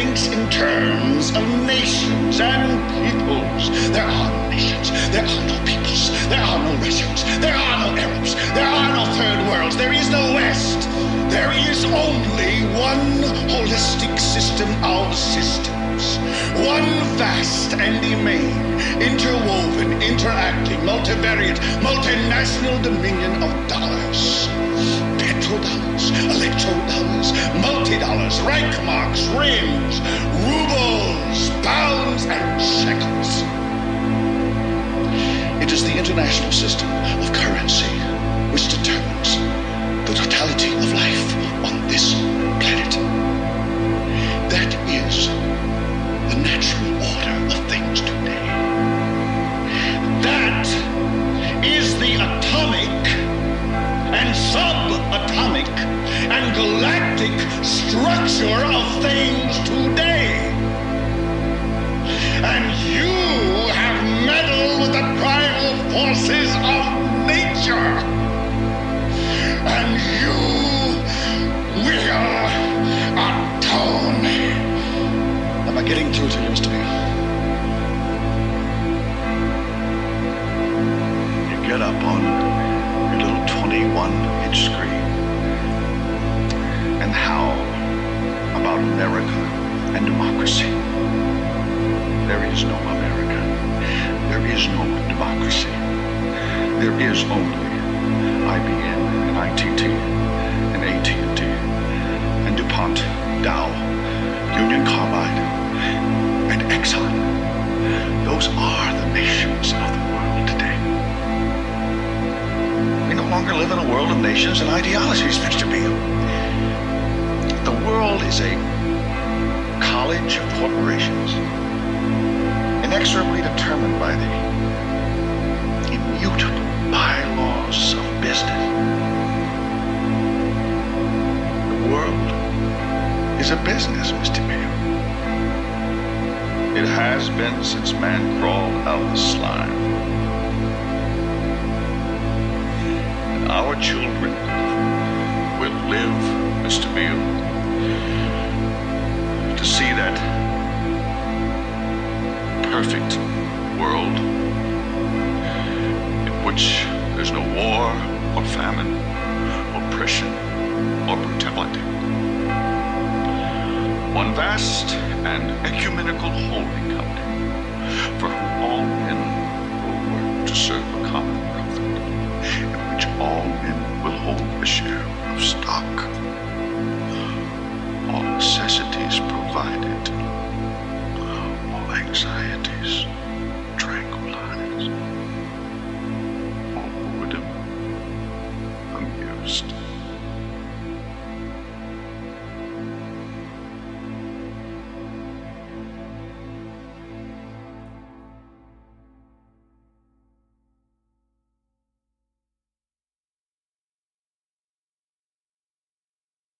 in terms of nations and peoples. There are no nations. There are no peoples. There are no Russians. There are no Arabs. There are no third worlds. There is no West. There is only one holistic system of systems. One vast and immane, interwoven, interacting, multivariate, multinational dominion of dollars. Petrodollars, electrodollars, multi-dollars, reichmarks, rims, rubles, pounds, and shekels. It is the international system of currency which determines the totality forces of nature. And you will atone. Am I getting through to you, Mr. Beale? You get up on your little 21 inch screen and howl about America and democracy. There is no America. There is no democracy. There is only IBM and ITT and AT&T and DuPont, Dow, Union Carbide, and Exxon. Those are the nations of the world today. We no longer live in a world of nations and ideologies, Mr. Beale. The world is a college of corporations, inexorably determined by the business, Mr. Beale. It has been since man crawled out of the slime. And our children will live, Mr. Beale, to see that perfect world in which there's no war or famine, oppression or brutality. One vast and ecumenical holding company for whom all men will work to serve a common profit, in which all men will hold a share of stock. All necessities provided, all anxieties